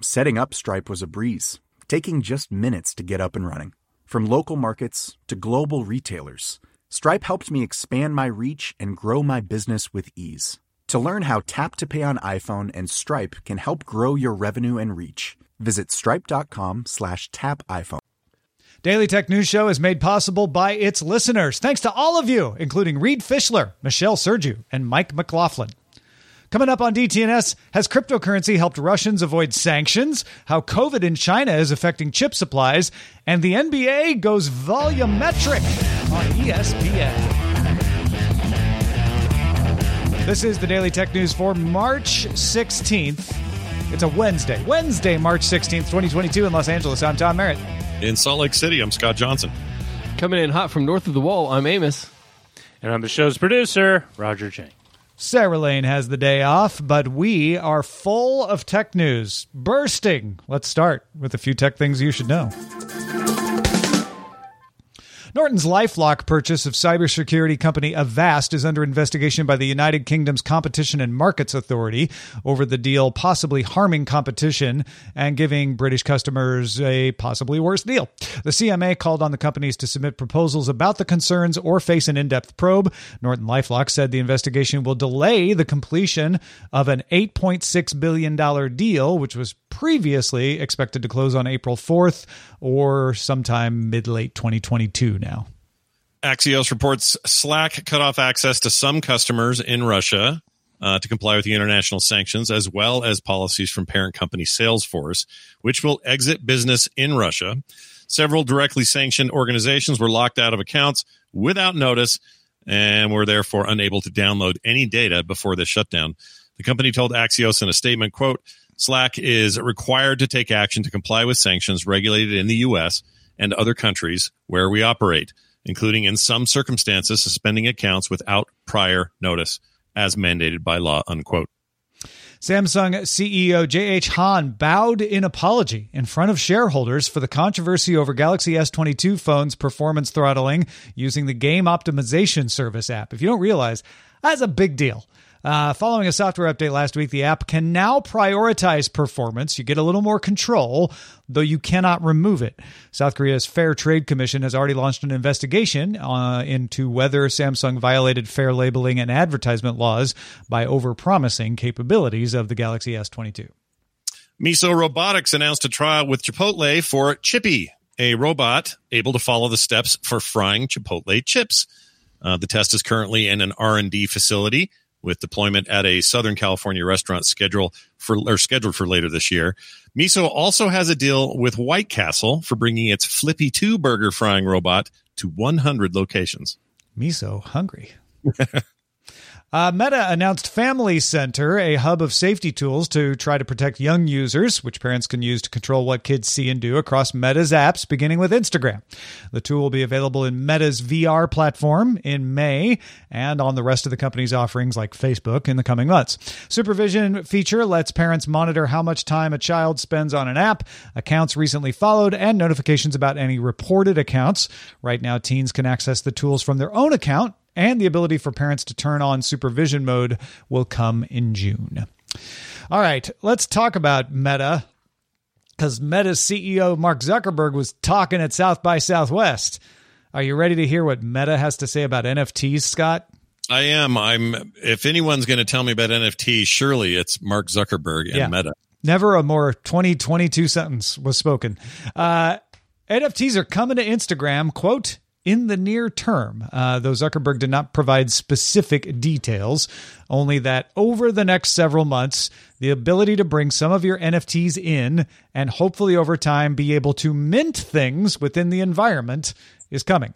Setting up Stripe was a breeze, taking just minutes to get up and running. From local markets to global retailers, Stripe helped me expand my reach and grow my business with ease. To learn how Tap to Pay on iPhone and Stripe can help grow your revenue and reach, visit stripe.com slash tap iPhone. Daily Tech News Show is made possible by its listeners. Thanks to all of you, including Reed Fischler, Michelle Sergiu, and Mike McLaughlin. Coming up on DTNS, has cryptocurrency helped Russians avoid sanctions? How COVID in China is affecting chip supplies? And the NBA goes volumetric on ESPN. This is the Daily Tech News for March 16th. It's a Wednesday. Wednesday, March 16th, 2022 in Los Angeles. I'm Tom Merritt. In Salt Lake City, I'm Scott Johnson. Coming in hot from north of the wall, I'm Amos. And I'm the show's producer, Roger Chang. Sarah Lane has the day off, but we are full of tech news. Bursting. Let's start with a few tech things you should know. Norton's Lifelock purchase of cybersecurity company Avast is under investigation by the United Kingdom's Competition and Markets Authority over the deal possibly harming competition and giving British customers a possibly worse deal. The CMA called on the companies to submit proposals about the concerns or face an in depth probe. Norton Lifelock said the investigation will delay the completion of an $8.6 billion deal, which was previously expected to close on April 4th or sometime mid late 2022 now. Axios reports Slack cut off access to some customers in Russia uh, to comply with the international sanctions, as well as policies from parent company Salesforce, which will exit business in Russia. Several directly sanctioned organizations were locked out of accounts without notice and were therefore unable to download any data before the shutdown. The company told Axios in a statement, quote, Slack is required to take action to comply with sanctions regulated in the U.S. and other countries where we operate, including in some circumstances suspending accounts without prior notice, as mandated by law, unquote. Samsung CEO J.H. Han bowed in apology in front of shareholders for the controversy over Galaxy S22 phone's performance throttling using the game optimization service app. If you don't realize, that's a big deal. Uh, following a software update last week, the app can now prioritize performance. You get a little more control, though you cannot remove it. South Korea's Fair Trade Commission has already launched an investigation uh, into whether Samsung violated fair labeling and advertisement laws by overpromising capabilities of the Galaxy S22. Miso Robotics announced a trial with Chipotle for Chippy, a robot able to follow the steps for frying Chipotle chips. Uh, the test is currently in an R&D facility with deployment at a Southern California restaurant scheduled for or scheduled for later this year. Miso also has a deal with White Castle for bringing its Flippy 2 burger frying robot to 100 locations. Miso hungry. Uh, Meta announced Family Center, a hub of safety tools to try to protect young users, which parents can use to control what kids see and do across Meta's apps, beginning with Instagram. The tool will be available in Meta's VR platform in May and on the rest of the company's offerings like Facebook in the coming months. Supervision feature lets parents monitor how much time a child spends on an app, accounts recently followed, and notifications about any reported accounts. Right now, teens can access the tools from their own account and the ability for parents to turn on supervision mode will come in June. All right, let's talk about Meta because Meta's CEO Mark Zuckerberg was talking at South by Southwest. Are you ready to hear what Meta has to say about NFTs, Scott? I am. I'm. If anyone's going to tell me about NFTs, surely it's Mark Zuckerberg and Yeah. Meta. Never a more 2022 sentence was spoken. Uh, NFTs are coming to Instagram, quote, in the near term. Uh, though Zuckerberg did not provide specific details, only that over the next several months, the ability to bring some of your NFTs in and hopefully over time be able to mint things within the environment is coming.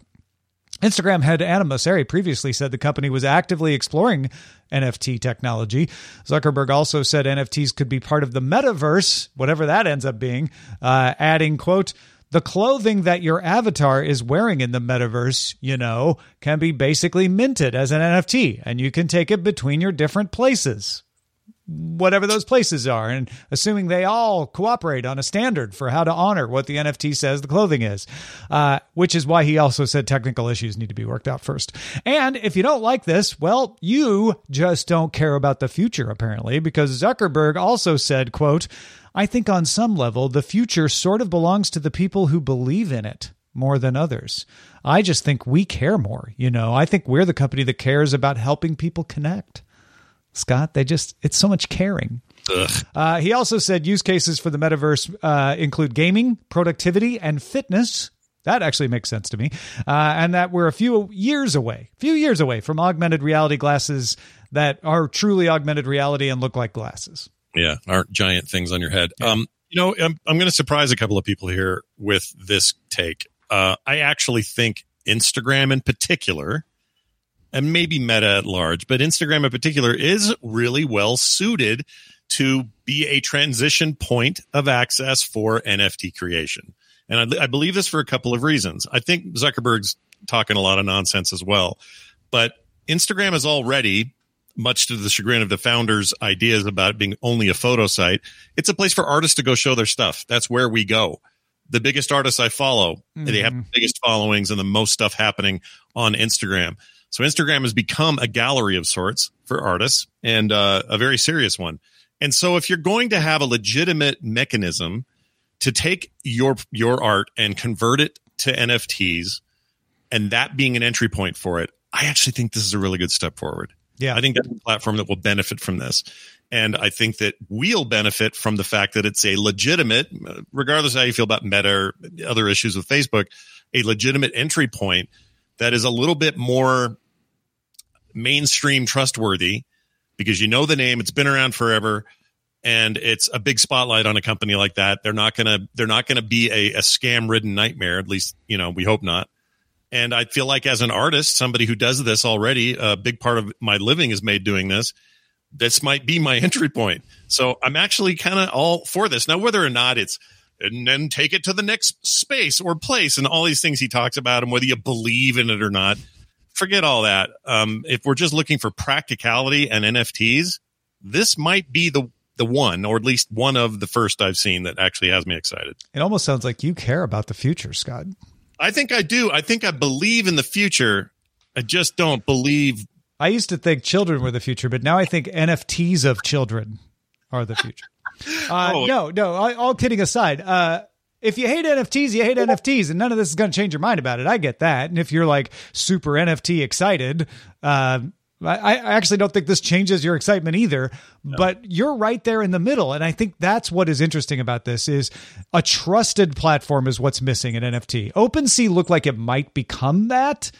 Instagram head Adam Mosseri previously said the company was actively exploring NFT technology. Zuckerberg also said NFTs could be part of the metaverse, whatever that ends up being, uh, adding, quote, the clothing that your avatar is wearing in the metaverse, you know, can be basically minted as an NFT, and you can take it between your different places whatever those places are, and assuming they all cooperate on a standard for how to honor what the NFT says the clothing is, uh, which is why he also said technical issues need to be worked out first. And if you don't like this, well, you just don't care about the future, apparently, because Zuckerberg also said, quote, I think on some level, the future sort of belongs to the people who believe in it more than others. I just think we care more. You know, I think we're the company that cares about helping people connect. Scott. They just, it's so much caring. Uh, he also said use cases for the metaverse uh, include gaming, productivity, and fitness. That actually makes sense to me. Uh, and that we're a few years away, few years away from augmented reality glasses that are truly augmented reality and look like glasses. Yeah, aren't giant things on your head. Um, you know, I'm, I'm going to surprise a couple of people here with this take. Uh, I actually think Instagram in particular, and maybe Meta at large, but Instagram in particular is really well suited to be a transition point of access for NFT creation. And I, I believe this for a couple of reasons. I think Zuckerberg's talking a lot of nonsense as well, but Instagram is already much to the chagrin of the founders' ideas about it being only a photo site, it's a place for artists to go show their stuff. That's where we go. The biggest artists I follow, they have mm-hmm. the biggest followings and the most stuff happening on Instagram. So Instagram has become a gallery of sorts for artists and uh, a very serious one. And so if you're going to have a legitimate mechanism to take your your art and convert it to NFTs and that being an entry point for it, I actually think this is a really good step forward. Yeah. I think that's a platform that will benefit from this. And I think that we'll benefit from the fact that it's a legitimate, regardless of how you feel about Meta or other issues with Facebook, a legitimate entry point that is a little bit more mainstream trustworthy because you know the name, it's been around forever and it's a big spotlight on a company like that. They're not gonna they're not gonna be a, a scam ridden nightmare. At least you know we hope not. And I feel like as an artist, somebody who does this already, a big part of my living is made doing this. This might be my entry point. So I'm actually kind of all for this. Now, whether or not it's and then take it to the next space or place and all these things he talks about and whether you believe in it or not, forget all that. Um, if we're just looking for practicality and NFTs, this might be the the one, or at least one of the first I've seen that actually has me excited. It almost sounds like you care about the future, Scott. I think I do. I think I believe in the future. I just don't believe. I used to think children were the future, but now I think NFTs of children are the future. Uh, Oh. No, no. All kidding aside, uh, if you hate NFTs, you hate NFTs, and none of this is going to change your mind about it. I get that. And if you're like super NFT excited, uh, I, I actually don't think this changes your excitement either. But you're right there in the middle, and I think that's what is interesting about this: is a trusted platform is what's missing in NFT. OpenSea looked like it might become that.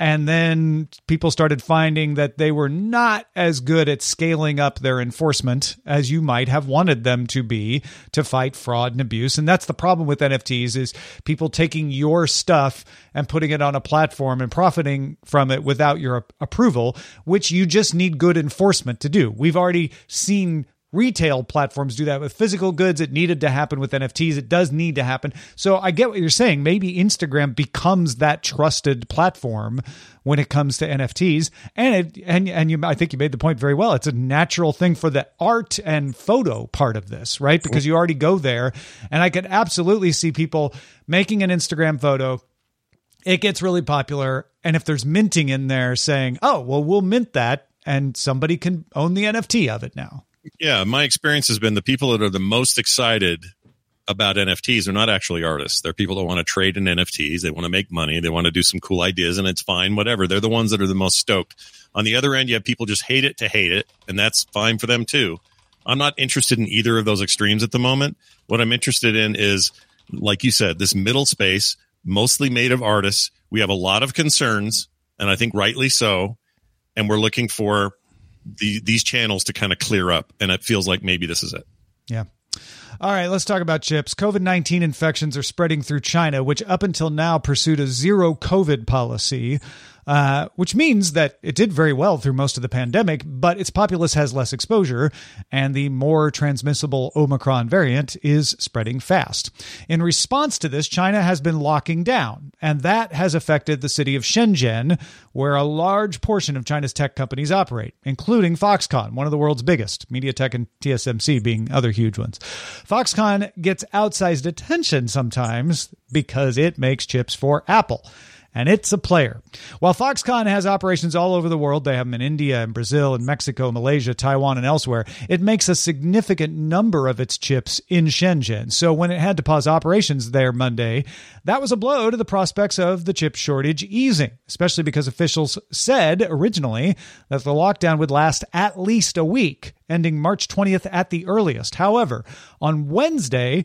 And then people started finding that they were not as good at scaling up their enforcement as you might have wanted them to be to fight fraud and abuse. And that's the problem with NFTs is people taking your stuff and putting it on a platform and profiting from it without your approval, which you just need good enforcement to do. We've already seen retail platforms do that with physical goods. It needed to happen with NFTs. It does need to happen. So I get what you're saying. Maybe Instagram becomes that trusted platform when it comes to NFTs. And it, and and you I think you made the point very well. It's a natural thing for the art and photo part of this, right? Because you already go there. And I could absolutely see people making an Instagram photo it gets really popular. And if there's minting in there saying, oh, well, we'll mint that and somebody can own the NFT of it now. Yeah, my experience has been the people that are the most excited about NFTs are not actually artists. They're people that want to trade in NFTs. They want to make money. They want to do some cool ideas and it's fine, whatever. They're the ones that are the most stoked. On the other end, you have people just hate it to hate it, and that's fine for them too. I'm not interested in either of those extremes at the moment. What I'm interested in is, like you said, this middle space, mostly made of artists. We have a lot of concerns, and I think rightly so. And we're looking for the, these channels to kind of clear up. And it feels like maybe this is it. Yeah. All right, let's talk about chips. COVID 19 infections are spreading through China, which up until now pursued a zero COVID policy uh, which means that it did very well through most of the pandemic, but its populace has less exposure, and the more transmissible Omicron variant is spreading fast. In response to this, China has been locking down, and that has affected the city of Shenzhen, where a large portion of China's tech companies operate, including Foxconn, one of the world's biggest, MediaTek and TSMC being other huge ones. Foxconn gets outsized attention sometimes because it makes chips for Apple and it's a player. While Foxconn has operations all over the world, they have them in India and Brazil and Mexico, Malaysia, Taiwan, and elsewhere, it makes a significant number of its chips in Shenzhen. So when it had to pause operations there Monday, that was a blow to the prospects of the chip shortage easing, especially because officials said originally that the lockdown would last at least a week, ending March 20th at the earliest. However, on Wednesday,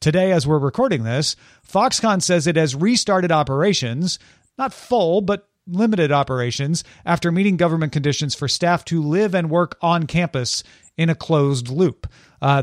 Today, as we're recording this, Foxconn says it has restarted operations, not full, but limited operations, after meeting government conditions for staff to live and work on campus in a closed loop. Uh,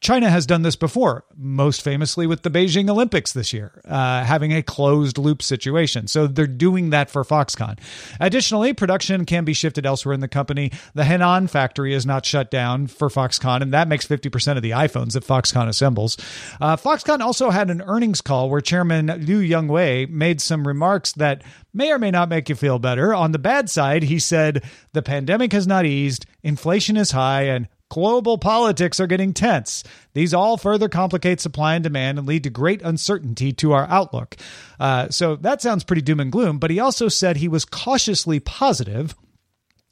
China has done this before, most famously with the Beijing Olympics this year, uh, having a closed loop situation. So they're doing that for Foxconn. Additionally, production can be shifted elsewhere in the company. The Henan factory is not shut down for Foxconn, and that makes 50% of the iPhones that Foxconn assembles. Uh, Foxconn also had an earnings call where Chairman Liu Yongwei made some remarks that may or may not make you feel better. On the bad side, he said the pandemic has not eased, inflation is high, and Global politics are getting tense. These all further complicate supply and demand and lead to great uncertainty to our outlook. Uh, so that sounds pretty doom and gloom, but he also said he was cautiously positive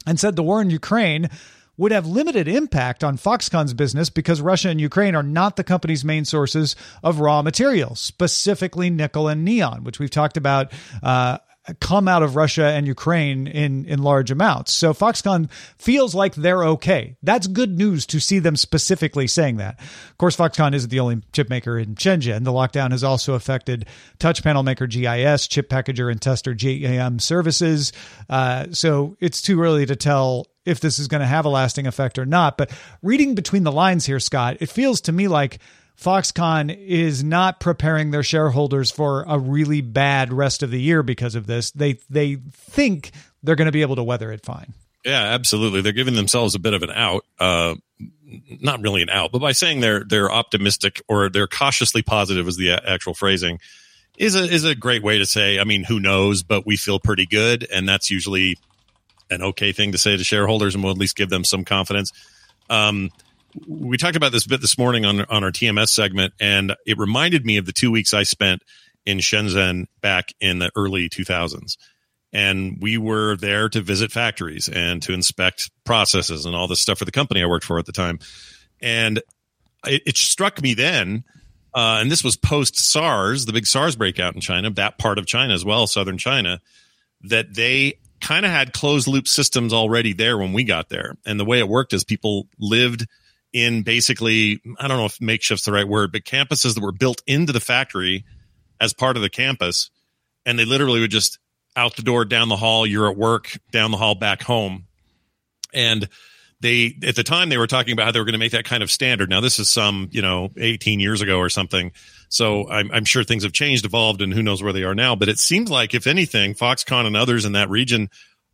and said the war in Ukraine would have limited impact on Foxconn's business because Russia and Ukraine are not the company's main sources of raw materials, specifically nickel and neon, which we've talked about uh, come out of Russia and Ukraine in in large amounts. So Foxconn feels like they're okay. That's good news to see them specifically saying that. Of course, Foxconn isn't the only chip maker in Shenzhen. The lockdown has also affected touch panel maker GIS, chip packager and tester GEM Services. Uh, so it's too early to tell if this is going to have a lasting effect or not. But reading between the lines here, Scott, it feels to me like Foxconn is not preparing their shareholders for a really bad rest of the year because of this. They they think they're going to be able to weather it fine. Yeah, absolutely. They're giving themselves a bit of an out. Uh, not really an out, but by saying they're they're optimistic or they're cautiously positive is the actual phrasing is a is a great way to say. I mean, who knows? But we feel pretty good, and that's usually an okay thing to say to shareholders, and we'll at least give them some confidence. Um, we talked about this bit this morning on on our TMS segment, and it reminded me of the two weeks I spent in Shenzhen back in the early 2000s. And we were there to visit factories and to inspect processes and all this stuff for the company I worked for at the time. And it, it struck me then, uh, and this was post SARS, the big SARS breakout in China, that part of China as well, southern China, that they kind of had closed loop systems already there when we got there. And the way it worked is people lived in basically, I don't know if makeshift's the right word, but campuses that were built into the factory as part of the campus. And they literally would just out the door, down the hall, you're at work, down the hall, back home. And they, at the time, they were talking about how they were going to make that kind of standard. Now, this is some, you know, 18 years ago or something. So I'm, I'm sure things have changed, evolved, and who knows where they are now. But it seems like, if anything, Foxconn and others in that region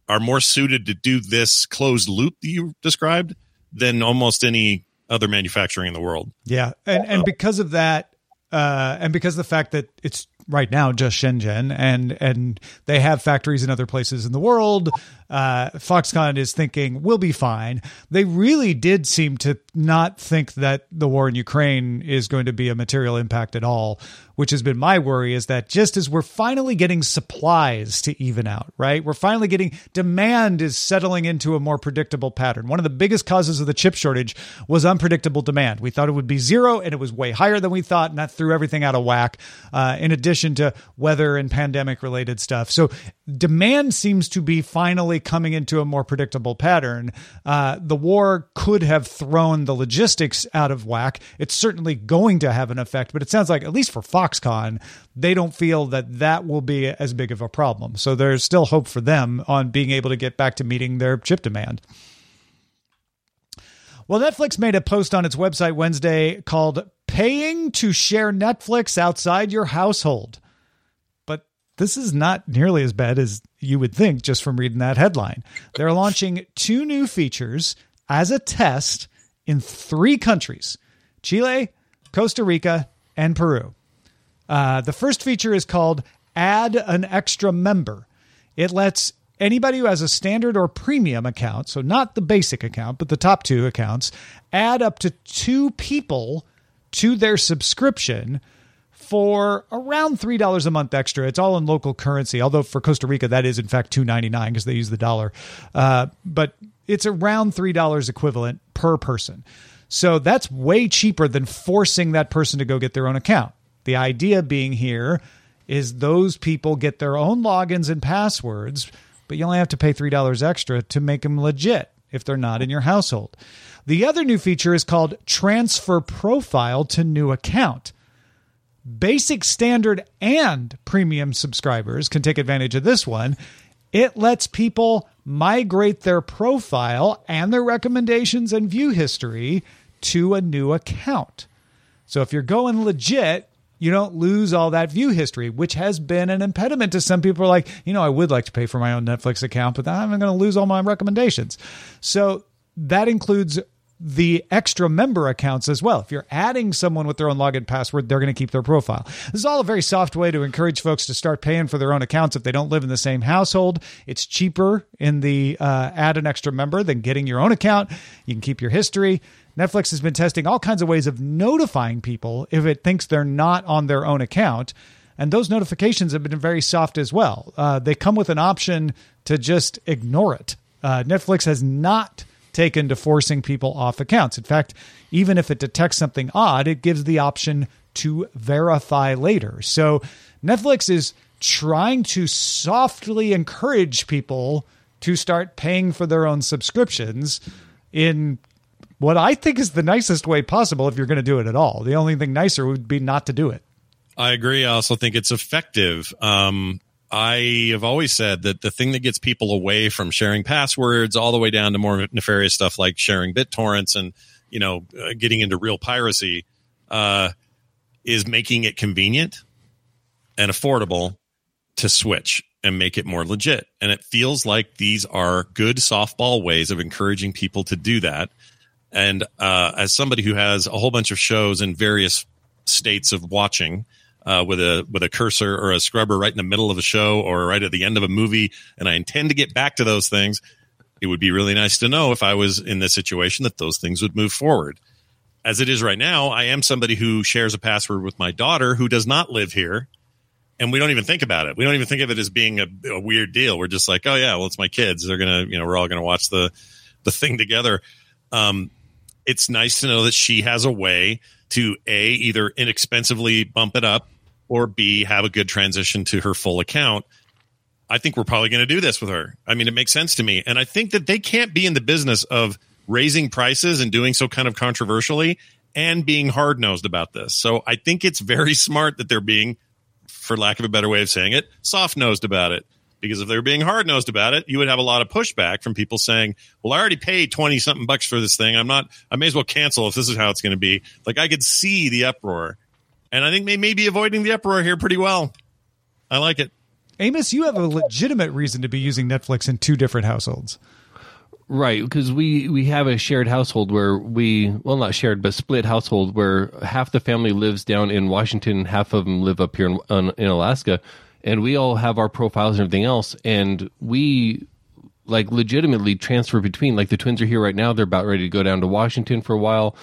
are more suited to do this closed loop that you described than almost any other manufacturing in the world. Yeah, and and because of that, uh, and because of the fact that it's right now just Shenzhen, and and they have factories in other places in the world. Uh, Foxconn is thinking we'll be fine. They really did seem to not think that the war in Ukraine is going to be a material impact at all, which has been my worry. Is that just as we're finally getting supplies to even out, right? We're finally getting demand is settling into a more predictable pattern. One of the biggest causes of the chip shortage was unpredictable demand. We thought it would be zero, and it was way higher than we thought, and that threw everything out of whack. Uh, in addition to weather and pandemic related stuff, so demand seems to be finally coming into a more predictable pattern. Uh, the war could have thrown the logistics out of whack. It's certainly going to have an effect, but it sounds like, at least for Foxconn, they don't feel that that will be as big of a problem. So there's still hope for them on being able to get back to meeting their chip demand. Well, Netflix made a post on its website Wednesday called Paying to Share Netflix Outside Your Household But this is not nearly as bad as you would think just from reading that headline. They're launching two new features as a test in three countries Chile, Costa Rica, and Peru. Uh, the first feature is called Add an Extra Member. It lets anybody who has a standard or premium account, so not the basic account, but the top two accounts, add up to two people to their subscription for around three dollars a month extra. It's all in local currency, although for Costa Rica that is in fact two ninety nine because they use the dollar. Uh, but it's around three dollars equivalent per person. So that's way cheaper than forcing that person to go get their own account. The idea being here is those people get their own logins and passwords, but you only have to pay $3 extra to make them legit if they're not in your household. The other new feature is called Transfer Profile to New Account basic, standard, and premium subscribers can take advantage of this one. It lets people migrate their profile and their recommendations and view history to a new account. So if you're going legit, you don't lose all that view history, which has been an impediment to some people. Are like, you know, I would like to pay for my own Netflix account, but I'm going to lose all my recommendations. So that includes the extra member accounts as well. If you're adding someone with their own login password, they're going to keep their profile. This is all a very soft way to encourage folks to start paying for their own accounts if they don't live in the same household. It's cheaper in the uh, add an extra member than getting your own account. You can keep your history. Netflix has been testing all kinds of ways of notifying people if it thinks they're not on their own account. And those notifications have been very soft as well. Uh, they come with an option to just ignore it. Uh, Netflix has not taken to forcing people off accounts. In fact, even if it detects something odd, it gives the option to verify later. So Netflix is trying to softly encourage people to start paying for their own subscriptions in what I think is the nicest way possible if you're going to do it at all. The only thing nicer would be not to do it. I agree. I also think it's effective. Um, I have always said that the thing that gets people away from sharing passwords all the way down to more nefarious stuff like sharing BitTorrents and, you know, uh, getting into real piracy uh, is making it convenient and affordable to switch and make it more legit. And it feels like these are good softball ways of encouraging people to do that. And uh, as somebody who has a whole bunch of shows in various states of watching, uh, with a with a cursor or a scrubber right in the middle of a show or right at the end of a movie, and I intend to get back to those things. It would be really nice to know if I was in this situation that those things would move forward. As it is right now, I am somebody who shares a password with my daughter who does not live here, and we don't even think about it. We don't even think of it as being a, a weird deal. We're just like, oh yeah, well it's my kids. They're gonna, you know, we're all gonna watch the the thing together. Um, it's nice to know that she has a way to a either inexpensively bump it up or B, have a good transition to her full account. I think we're probably going to do this with her. I mean, it makes sense to me. And I think that they can't be in the business of raising prices and doing so kind of controversially and being hard nosed about this. So I think it's very smart that they're being, for lack of a better way of saying it, soft nosed about it. Because if they were being hard nosed about it, you would have a lot of pushback from people saying, well, I already paid 20 something bucks for this thing. I'm not, I may as well cancel if this is how it's going to be. Like I could see the uproar. And I think they may be avoiding the uproar here pretty well. I like it. Amos, you have a legitimate reason to be using Netflix in two different households. Right, because we we have a shared household where we well not shared but split household where half the family lives down in Washington, half of them live up here in, in Alaska, and we all have our profiles and everything else, and we like legitimately transfer between. Like the twins are here right now; they're about ready to go down to Washington for a while.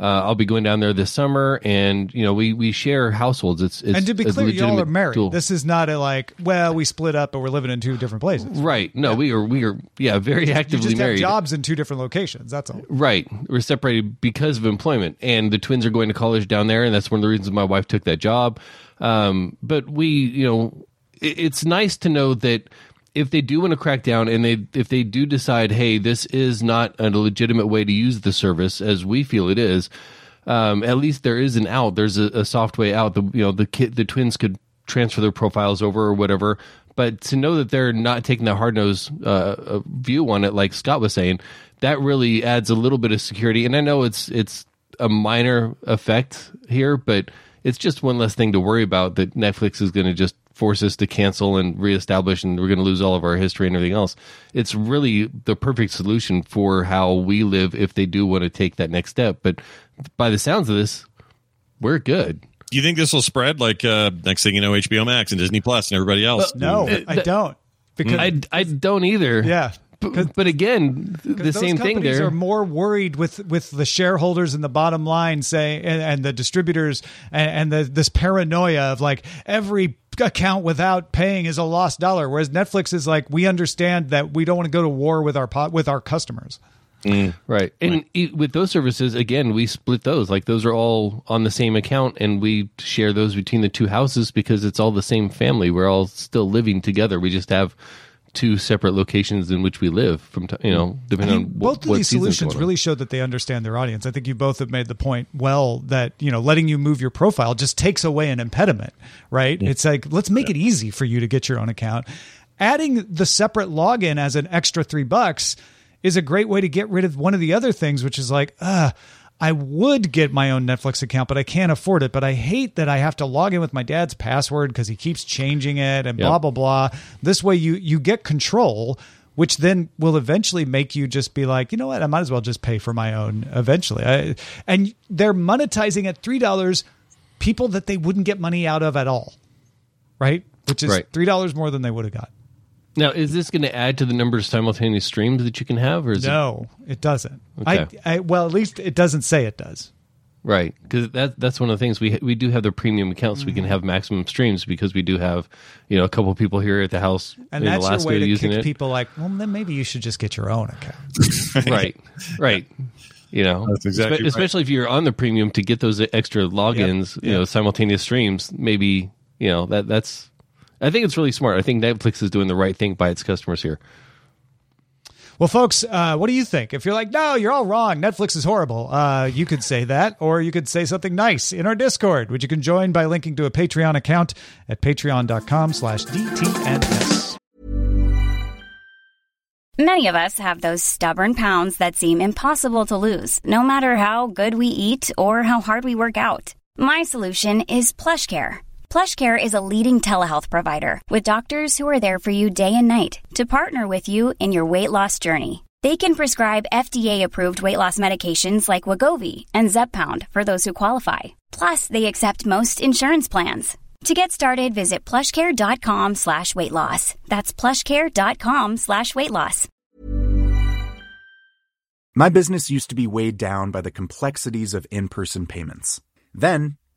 Uh, I'll be going down there this summer, and you know we we share households. It's, it's and to be clear, y'all are married. tool. This is not a like, well, we split up, but we're living in two different places. right? No, we are we are yeah very You actively just have married. jobs in two different locations. That's all. Right. We're separated because of employment. And the twins are going to college down there. And that's one of the reasons my wife took that job. Um, but we, you know, it, it's nice to know that if they do want to crack down and they, if they do decide, hey, this is not a legitimate way to use the service as we feel it is, um, at least there is an out. There's a, a soft way out. The, you know, the kid, the twins could transfer their profiles over or whatever. But to know that they're not taking the hard nosed uh, uh, view on it, like Scott was saying, that really adds a little bit of security. And I know it's it's a minor effect here, but it's just one less thing to worry about that Netflix is going to just force us to cancel and reestablish, and we're going to lose all of our history and everything else. It's really the perfect solution for how we live if they do want to take that next step. But by the sounds of this, we're good. Do you think this will spread? Like uh, next thing you know, HBO Max and Disney Plus and everybody else. No, Uh, I don't. Because I, I don't either. yeah, But, but again, the those same thing companies there. are more worried with with the shareholders and the bottom line say and, and the distributors and, and the, this paranoia of like every account without paying is a lost dollar whereas netflix is like we understand that we don't want to go to war with our pot with our customers mm. Right. And e with those services, again, we split those. Like those are all on the same account and we share those between the two houses because it's all the same family. We're all still living together. We just have two separate locations in which we live from, ti- you know, depending I mean, on both of what these solutions really show that they understand their audience. I think you both have made the point well that you know letting you move your profile just takes away an impediment, right? It's like let's make it easy for you to get your own account. Adding the separate login as an extra three bucks is a great way to get rid of one of the other things, which is like, uh, I would get my own Netflix account, but I can't afford it. But I hate that I have to log in with my dad's password because he keeps changing it and Yep. blah blah blah. This way, you you get control, which then will eventually make you just be like, you know what, I might as well just pay for my own eventually. I, and they're monetizing at three dollars people that they wouldn't get money out of at all, right? Which is Right. three dollars more than they would have got. Now, is this going to add to the number of simultaneous streams that you can have or is it No, it doesn't. Okay. I, I well, at least it doesn't say it does. Right, because that that's one of the things we we do have the premium accounts. We Mm-hmm. can have maximum streams because we do have you know a couple people here at the house And in that's Alaska your way to using kick it. people like, well, then maybe you should just get your own account. right, right. You know, That's exactly Espe- right. especially if you're on the premium to get those extra logins, you know, simultaneous streams. Maybe you know that that's. I think it's really smart. I think Netflix is doing the right thing by its customers here. Well, folks, uh, what do you think? If you're like, no, you're all wrong. Netflix is horrible. Uh, you could say that, or you could say something nice in our Discord, which you can join by linking to a Patreon account at patreon.com slash DTNS. Many of us have those stubborn pounds that seem impossible to lose, no matter how good we eat or how hard we work out. My solution is PlushCare. PlushCare is a leading telehealth provider with doctors who are there for you day and night to partner with you in your weight loss journey. They can prescribe FDA-approved weight loss medications like Wegovy and Zepbound for those who qualify. Plus, they accept most insurance plans. To get started, visit plushcare.com slash weight loss. That's plushcare.com slash weight loss. My business used to be weighed down by the complexities of in person payments. Then,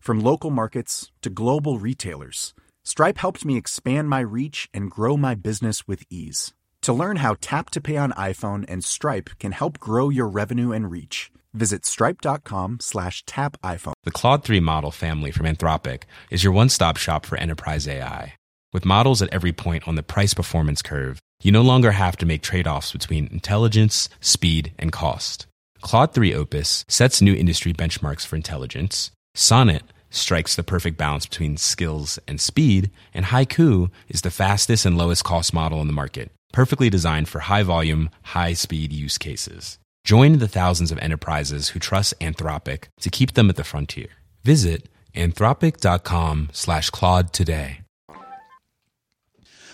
From local markets to global retailers, Stripe helped me expand my reach and grow my business with ease. To learn how Tap to Pay on iPhone and Stripe can help grow your revenue and reach, visit stripe.com slash tap iPhone. The Claude 3 model family from Anthropic is your one stop shop for enterprise AI. With models at every point on the price performance curve, You no longer have to make trade offs between intelligence, speed, and cost. Claude 3 Opus sets new industry benchmarks for intelligence. Sonnet strikes the perfect balance between skills and speed. And Haiku is the fastest and lowest cost model in the market, perfectly designed for high volume, high speed use cases. Join the thousands of enterprises who trust Anthropic to keep them at the frontier. Visit anthropic.com slash Claude today.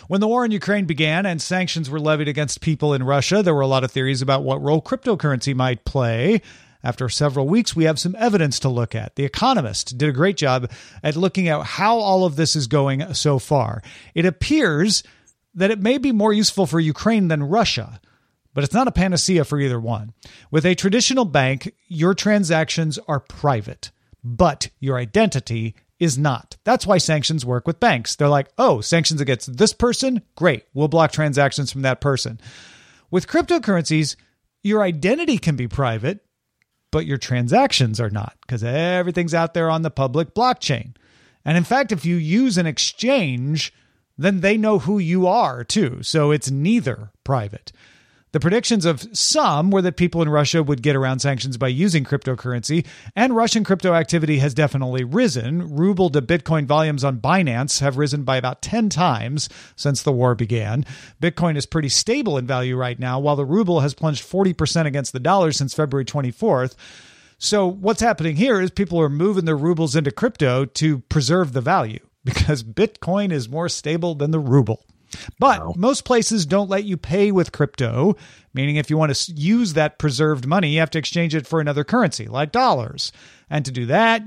When the war in Ukraine began and sanctions were levied against people in Russia, there were a lot of theories about what role cryptocurrency might play. After several weeks, we have some evidence to look at. The Economist did a great job at looking at how all of this is going so far. It appears that it may be more useful for Ukraine than Russia, but it's not a panacea for either one. With a traditional bank, your transactions are private, but your identity is not. That's why sanctions work with banks. They're like, oh, sanctions against this person? Great. We'll block transactions from that person. With cryptocurrencies, your identity can be private, but your transactions are not because everything's out there on the public blockchain. And in fact, if you use an exchange, then they know who you are too. So it's neither private. The predictions of some were that people in Russia would get around sanctions by using cryptocurrency, and Russian crypto activity has definitely risen. Ruble to Bitcoin volumes on Binance have risen by about 10 times since the war began. Bitcoin is pretty stable in value right now, while the ruble has plunged 40% against the dollar since February 24th. So, what's happening here is people are moving their rubles into crypto to preserve the value because Bitcoin is more stable than the ruble. But wow. most places don't let you pay with crypto, meaning if you want to use that preserved money, you have to exchange it for another currency, like dollars. And to do that,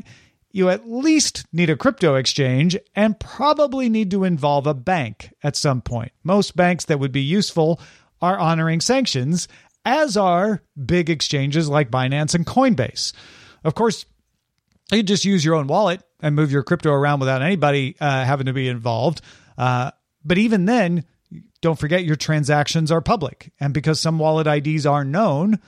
you at least need a crypto exchange and probably need to involve a bank at some point. Most banks that would be useful are honoring sanctions, as are big exchanges like Binance and Coinbase. Of course, you just use your own wallet and move your crypto around without anybody uh, having to be involved. Uh, but even then, don't forget your transactions are public. And because some wallet IDs are known,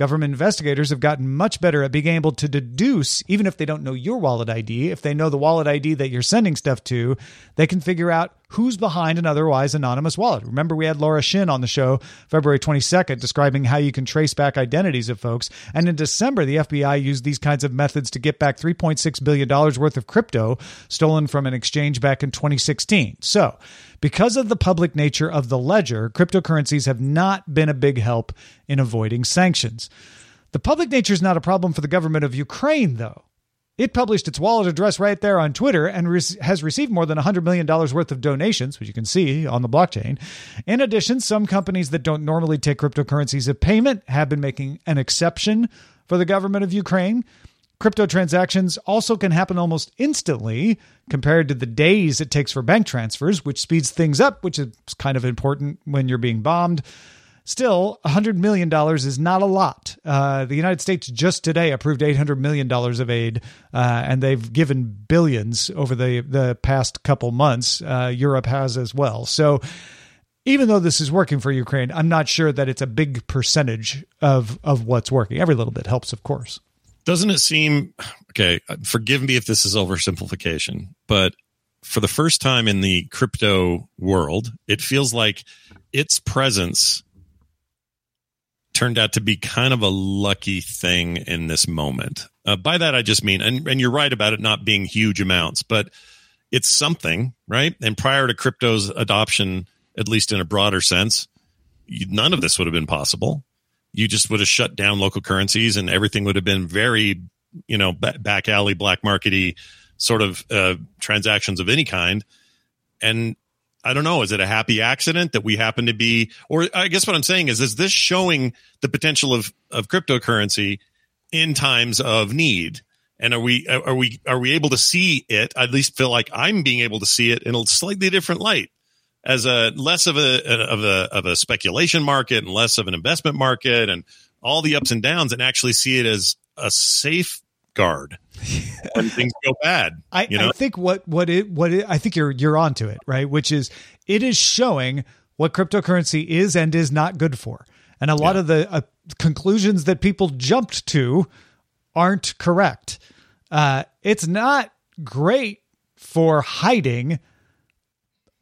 Government investigators have gotten much better at being able to deduce, even if they don't know your wallet ID, if they know the wallet ID that you're sending stuff to, they can figure out who's behind an otherwise anonymous wallet. Remember, we had Laura Shin on the show February 22nd describing how you can trace back identities of folks. And in December, the FBI used these kinds of methods to get back $3.6 billion worth of crypto stolen from an exchange back in 2016. So, because of the public nature of the ledger, cryptocurrencies have not been a big help in avoiding sanctions. The public nature is not a problem for the government of Ukraine, though. It published its wallet address right there on Twitter and re- has received more than $100 million worth of donations, which you can see on the blockchain. In addition, some companies that don't normally take cryptocurrencies as payment have been making an exception for the government of Ukraine. Crypto transactions also can happen almost instantly compared to the days it takes for bank transfers, which speeds things up, which is kind of important when you're being bombed. Still, $100 million is not a lot. Uh, the United States just today approved $800 million of aid, uh, and they've given billions over the, the past couple months. Uh, Europe has as well. So, even though this is working for Ukraine, I'm not sure that it's a big percentage of, of what's working. Every little bit helps, of course. Doesn't it seem okay? Forgive me if this is oversimplification, but for the first time in the crypto world, it feels like its presence turned out to be kind of a lucky thing in this moment. Uh, by that, I just mean, and, and you're right about it not being huge amounts, but it's something, right? And prior to crypto's adoption, at least in a broader sense, none of this would have been possible you just would have shut down local currencies and everything would have been very, you know, back alley, black markety sort of uh, transactions of any kind. And I don't know, is it a happy accident that we happen to be, or I guess what I'm saying is, is this showing the potential of, of cryptocurrency in times of need? And are we, are we, are we able to see it? I at least feel like I'm being able to see it in a slightly different light as a less of a of a of a speculation market and less of an investment market and all the ups and downs and actually see it as a safeguard when things go bad. I, you know? I think what what it what it, I think you're you're onto it right, which is it is showing what cryptocurrency is and is not good for, and a lot yeah. of the uh, conclusions that people jumped to aren't correct. Uh, it's not great for hiding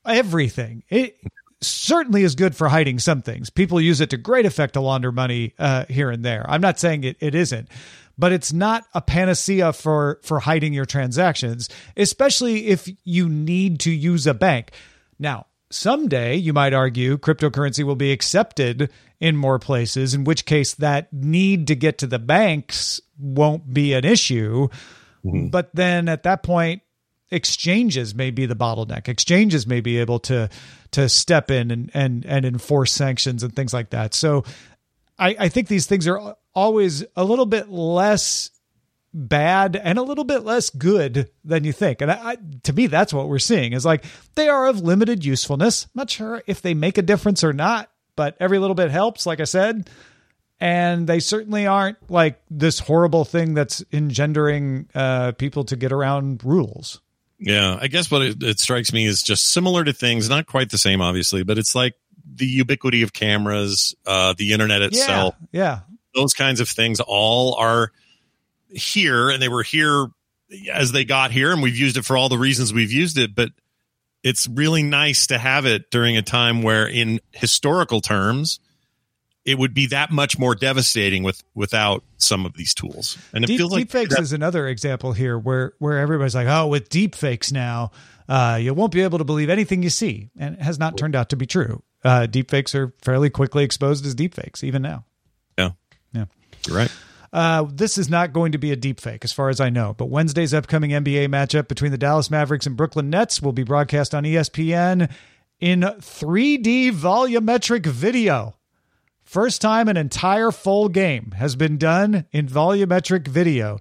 everything. It certainly is good for hiding some things. People use it to great effect to launder money uh, here and there. I'm not saying it, it isn't, but it's not a panacea for for hiding your transactions, especially if you need to use a bank. Now, someday you might argue cryptocurrency will be accepted in more places, in which case that need to get to the banks won't be an issue. Mm-hmm. But then at that point, exchanges may be the bottleneck. Exchanges may be able to to step in and and and enforce sanctions and things like that. So I, I think these things are always a little bit less bad and a little bit less good than you think. And I, I, to me, that's what we're seeing is like they are of limited usefulness. I'm not sure if they make a difference or not, but every little bit helps, like I said. And they certainly aren't like this horrible thing that's engendering uh, people to get around rules. Yeah, I guess what it, it strikes me is just similar to things, not quite the same, obviously, but it's like the ubiquity of cameras, uh, the internet itself. Yeah, yeah. Those kinds of things all are here and they were here as they got here and we've used it for all the reasons we've used it, but it's really nice to have it during a time where in historical terms it would be that much more devastating with without some of these tools. And it Deep, feels like deepfakes is another example here where where everybody's like, oh, with deepfakes now, uh, you won't be able to believe anything you see, and it has not turned out to be true. Uh, deepfakes are fairly quickly exposed as deepfakes, even now. Yeah, you're right. Uh, this is not going to be a deepfake, as far as I know. But Wednesday's upcoming NBA matchup between the Dallas Mavericks and Brooklyn Nets will be broadcast on ESPN in 3D volumetric video. First time an entire full game has been done in volumetric video.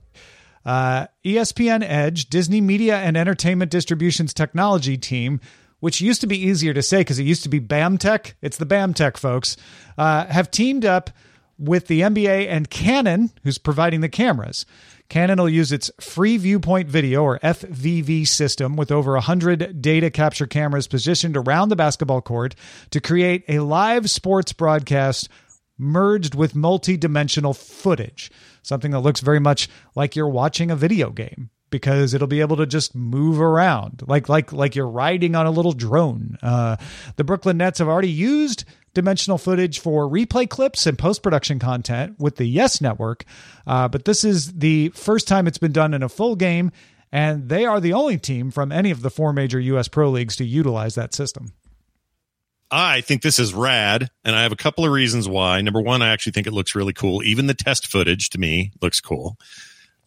Uh, ESPN Edge, Disney Media and Entertainment Distribution's technology team, which used to be easier to say because it used to be BAMTech, it's the BAMTech folks, uh, have teamed up with the NBA and Canon, who's providing the cameras. Canon will use its free viewpoint video or FVV system with over 100 data capture cameras positioned around the basketball court to create a live sports broadcast merged with multi-dimensional footage, something that looks very much like you're watching a video game because it'll be able to just move around like like like you're riding on a little drone. Uh, the Brooklyn Nets have already used dimensional footage for replay clips and post production content with the Yes Network, uh, but this is the first time it's been done in a full game, and they are the only team from any of the four major U.S. pro leagues to utilize that system. I think this is rad, and I have a couple of reasons why. Number one, I actually think it looks really cool. Even the test footage to me looks cool.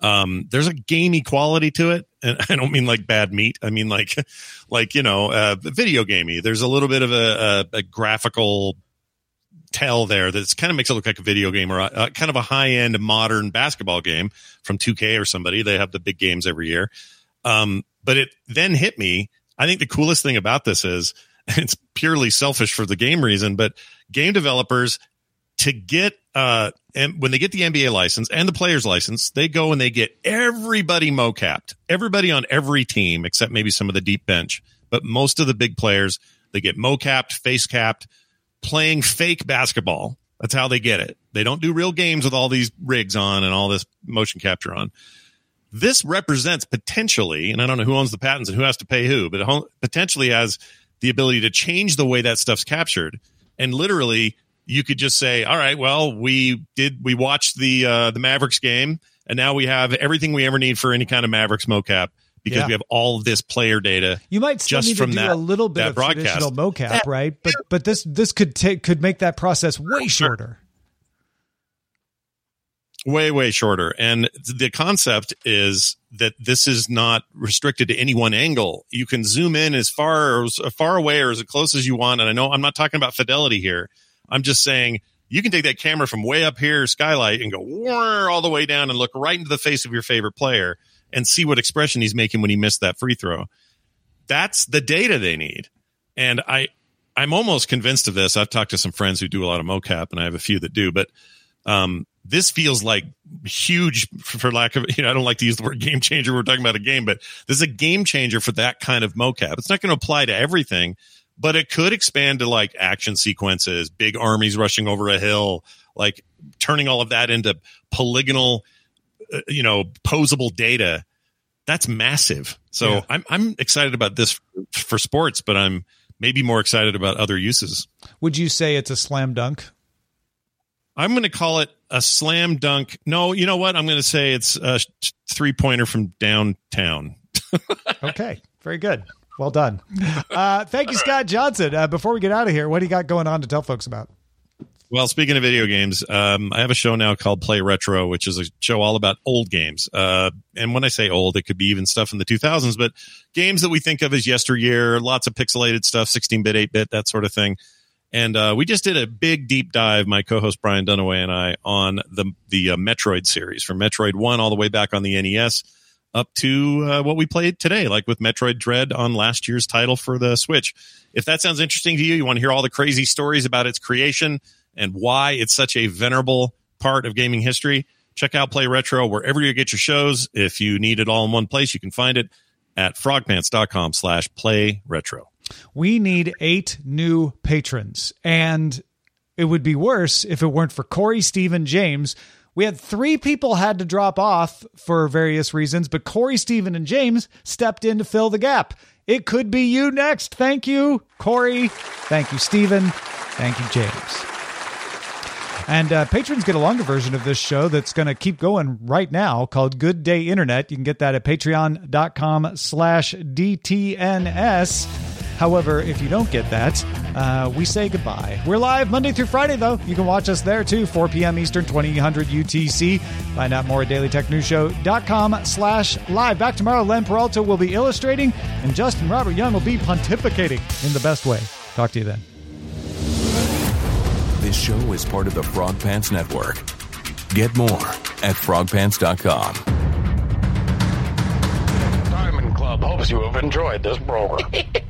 Um, there's a gamey quality to it, and I don't mean like bad meat. I mean like, like you know, uh, video gamey. There's a little bit of a, a, a graphical tell there that kind of makes it look like a video game or a, a kind of a high end modern basketball game from 2K or somebody. They have the big games every year. Um, but it then hit me. I think the coolest thing about this is it's purely selfish for the game reason, but game developers to get uh and when they get the NBA license and the players license, they go and they get everybody mocapped. Everybody on every team except maybe some of the deep bench, but most of the big players, they get mocapped, face capped, playing fake basketball. That's how they get it. They don't do real games with all these rigs on and all this motion capture on. This represents potentially, and I don't know who owns the patents and who has to pay who, but potentially has the ability to change the way that stuff's captured. And literally, you could just say, "All right, well, we did we watched the uh, the Mavericks game, and now we have everything we ever need for any kind of Mavericks mocap." because yeah. we have all of this player data. You might still just need from to do that, a little bit of broadcast. traditional mocap, right? But but this this could take could make that process way shorter. Way way shorter, and the concept is that this is not restricted to any one angle. You can zoom in as far as far away or as close as you want. And I know I'm not talking about fidelity here. I'm just saying you can take that camera from way up here, skylight, and go all the way down and look right into the face of your favorite player and see what expression he's making when he missed that free throw. That's the data they need. And I, I'm almost convinced of this. I've talked to some friends who do a lot of mocap, and I have a few that do, but um, this feels like huge for lack of you know i don't like to use the word game changer we're talking about a game but this is a game changer for that kind of mocap it's not going to apply to everything but it could expand to like action sequences big armies rushing over a hill like turning all of that into polygonal uh, you know posable data that's massive so yeah. i'm i'm excited about this for sports but i'm maybe more excited about other uses. Would you say it's a slam dunk? I'm going to call it a slam dunk. No, you know what? I'm going to say it's a three pointer from downtown. okay, very good. Well done. Uh, thank you, Scott Johnson. Uh, before we get out of here, what do you got going on to tell folks about? Well, speaking of video games, um, I have a show now called Play Retro, which is a show all about old games. Uh, and when I say old, it could be even stuff in the 2000s, but games that we think of as yesteryear, lots of pixelated stuff, 16 bit, 8 bit, that sort of thing. And uh, we just did a big deep dive, my co-host Brian Dunaway and I, on the the uh, Metroid series from Metroid One all the way back on the NES up to uh, what we played today, like with Metroid Dread on last year's title for the Switch. If that sounds interesting to you, you want to hear all the crazy stories about its creation and why it's such a venerable part of gaming history, check out Play Retro wherever you get your shows. If you need it all in one place, you can find it at frogpants.com slash play retro. We need eight new patrons, and it would be worse if it weren't for Corey, Stephen, James. We had three people had to drop off for various reasons, but Corey, Stephen, and James stepped in to fill the gap. It could be you next. Thank you, Corey. Thank you, Stephen. Thank you, James. And uh, patrons get a longer version of this show that's going to keep going right now called Good Day Internet. You can get that at patreon.com slash DTNS. However, if you don't get that, uh, we say goodbye. We're live Monday through Friday, though. You can watch us there, too, 4 p.m. Eastern, 2000 UTC. Find out more at dailytechnewsshow.com slash live. Back tomorrow, Len Peralta will be illustrating, and Justin Robert Young will be pontificating in the best way. Talk to you then. This show is part of the Frog Pants Network. Get more at frogpants.com. Diamond Club hopes you have enjoyed this program.